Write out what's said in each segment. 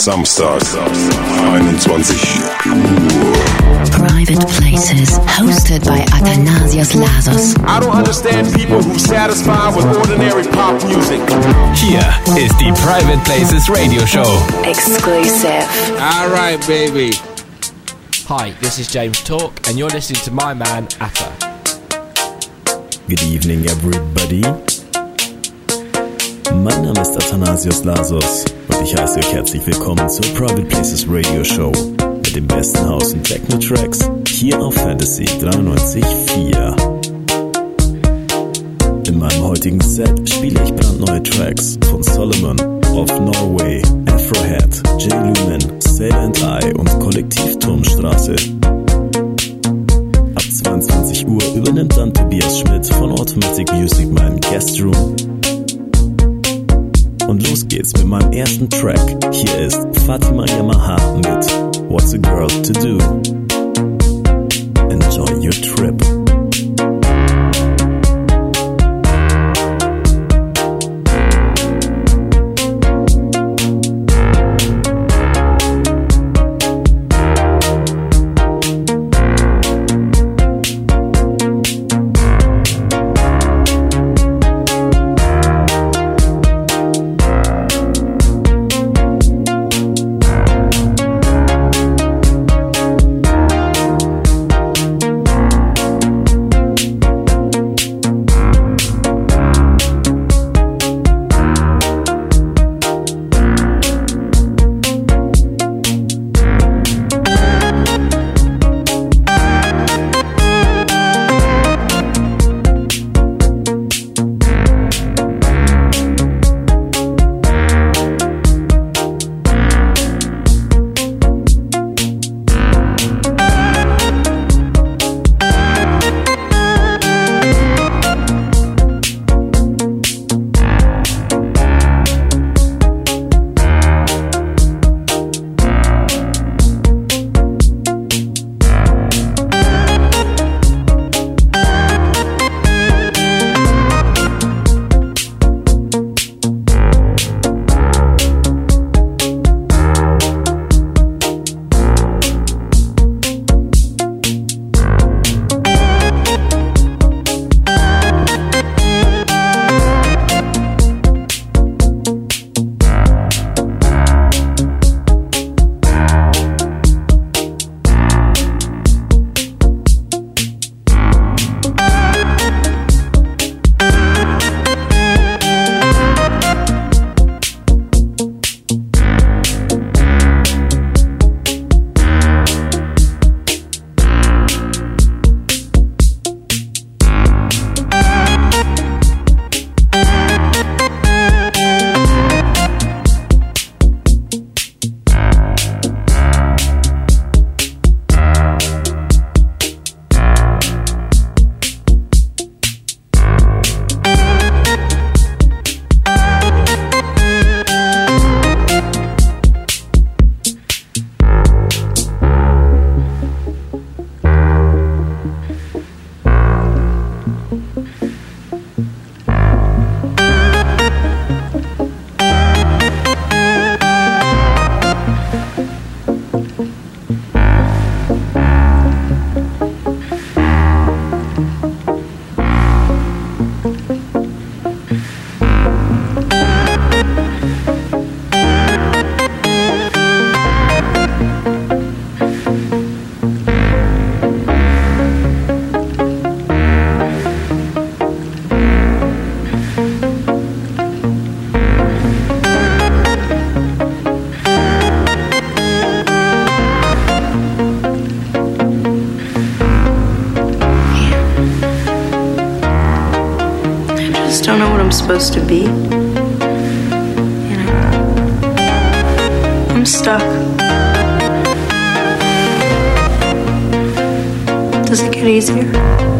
Samstag, 21 Uhr. Private Places, hosted by Athanasios Lasos. I don't understand people who satisfy with ordinary pop music. Here is the Private Places Radio Show. Exclusive. All right, baby. Hi, this is James Talk, and you're listening to my man Atta. Good evening, everybody. Mein Name ist Athanasios Lasos und ich heiße euch herzlich willkommen zur Private Places Radio Show mit dem besten House- und Techno-Tracks hier auf Fantasy 93.4. In meinem heutigen Set spiele ich brandneue Tracks von Solomon, of Norway, Afrohead, J. Lumen, Sail and I und Kollektiv Turmstraße. Ab 22 Uhr übernimmt dann Tobias Schmidt von Automatic Music meinen Guest Room und los geht's mit meinem ersten Track. Hier ist Fatima Yamaha mit What's a Girl to Do. Enjoy your trip. Supposed to be. You know, I'm stuck. Does it get easier?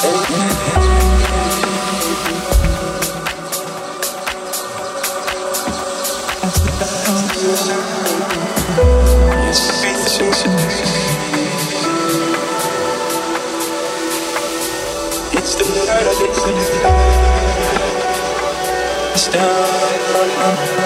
It's the night of listen. It's down.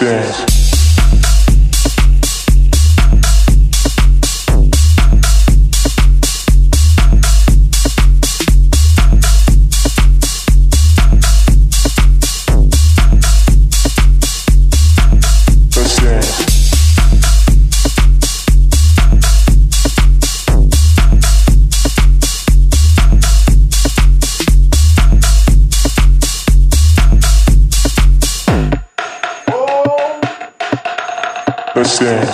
Let's Let's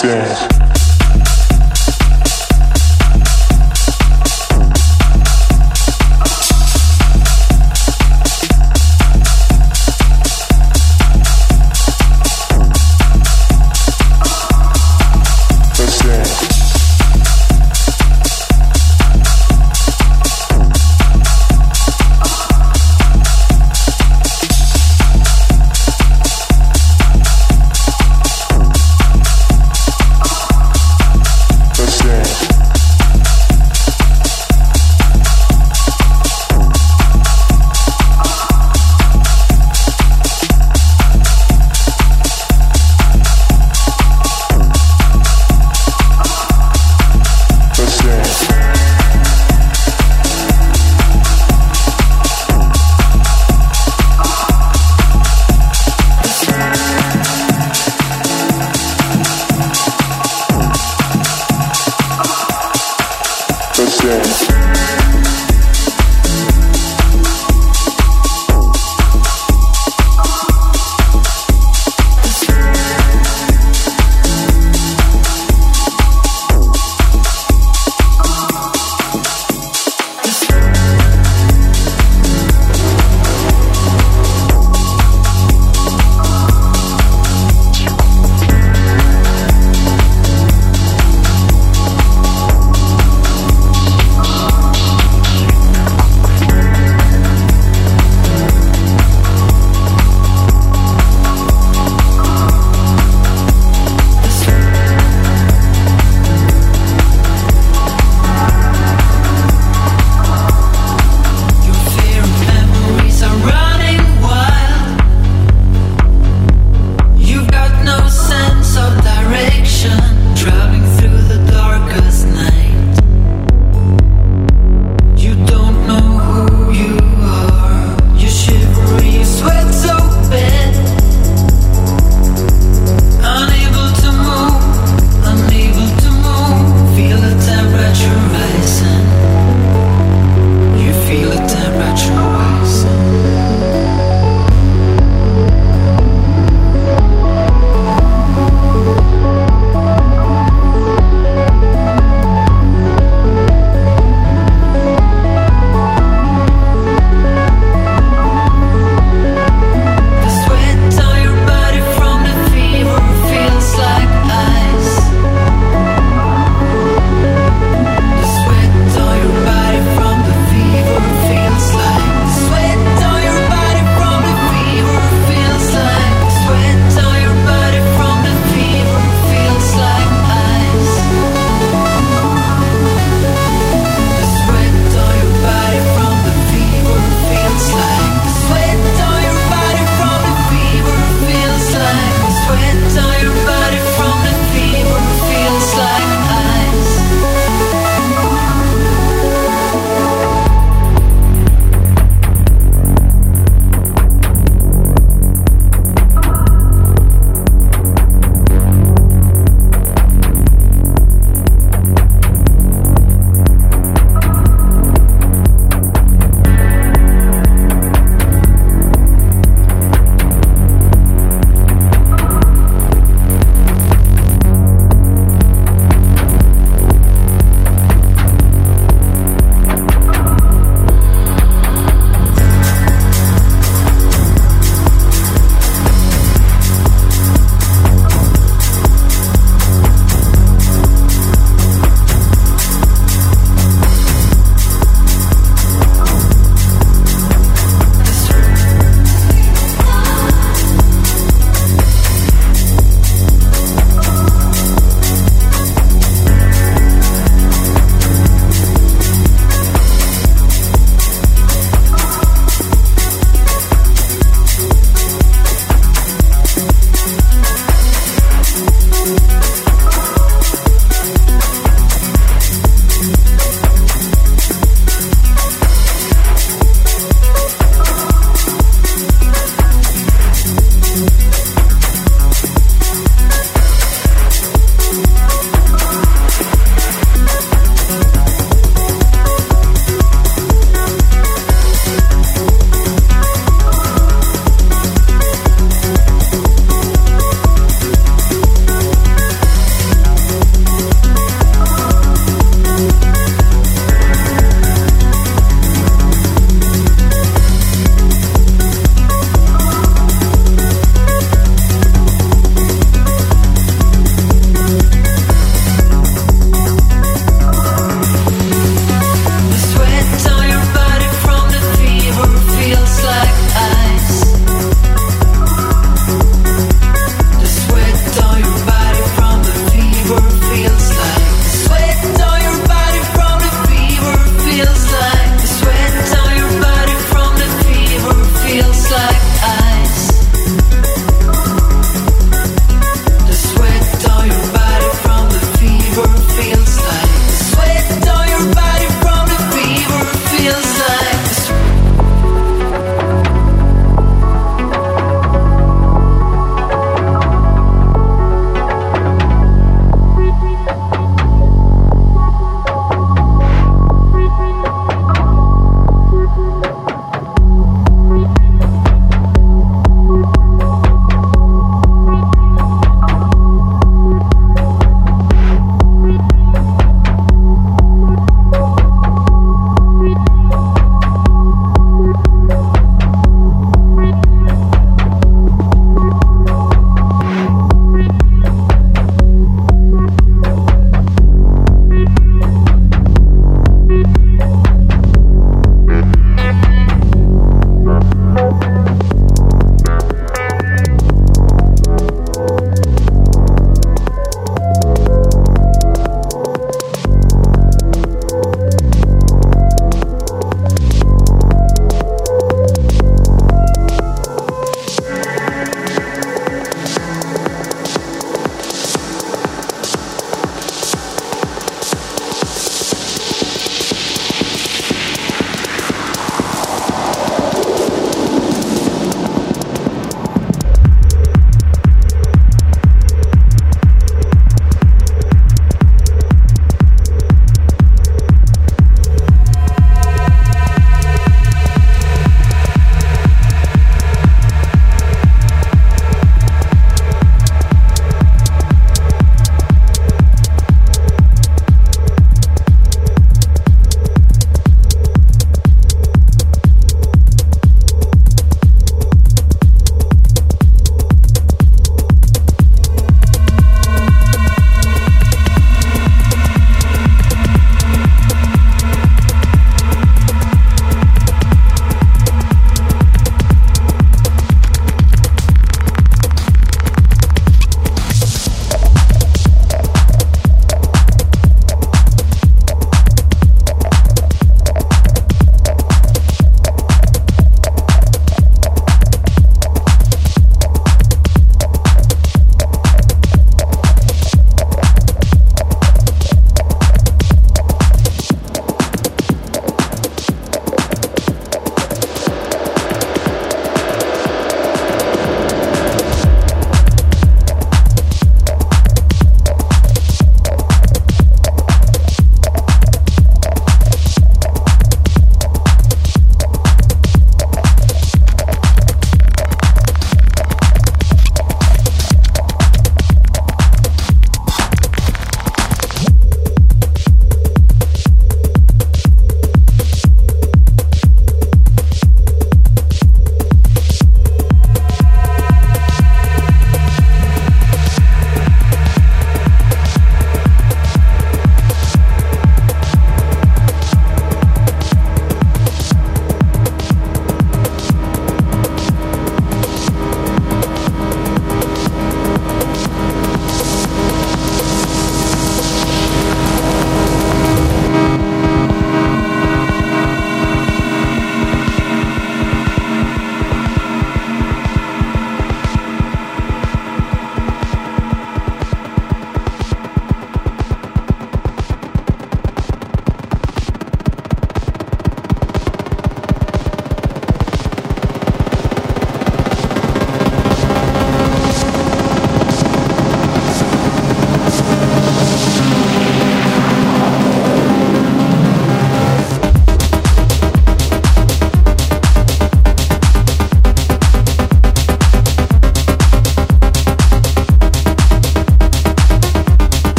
Let's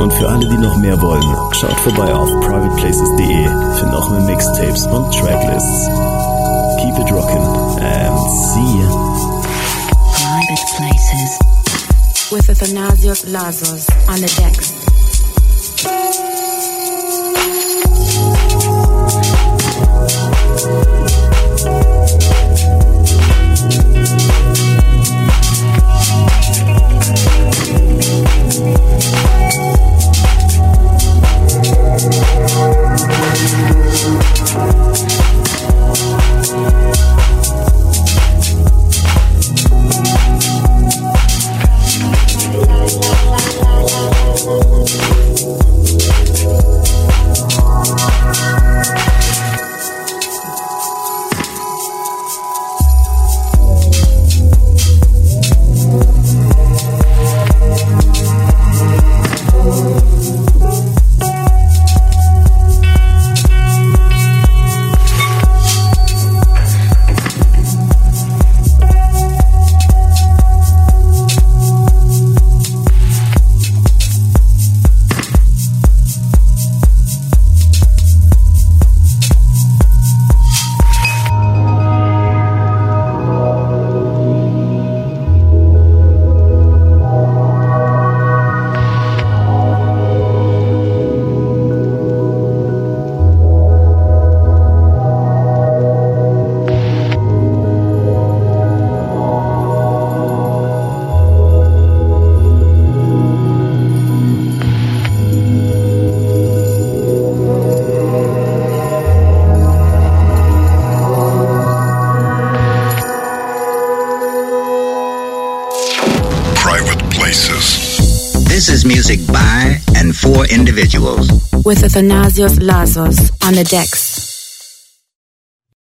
Und für alle, die noch mehr wollen, schaut vorbei auf privateplaces.de für noch mehr Mixtapes und Tracklists. Keep it rockin' and see ya. Private Places with Athanasios Lazos on the decks. with Athanasios Lasos on the decks.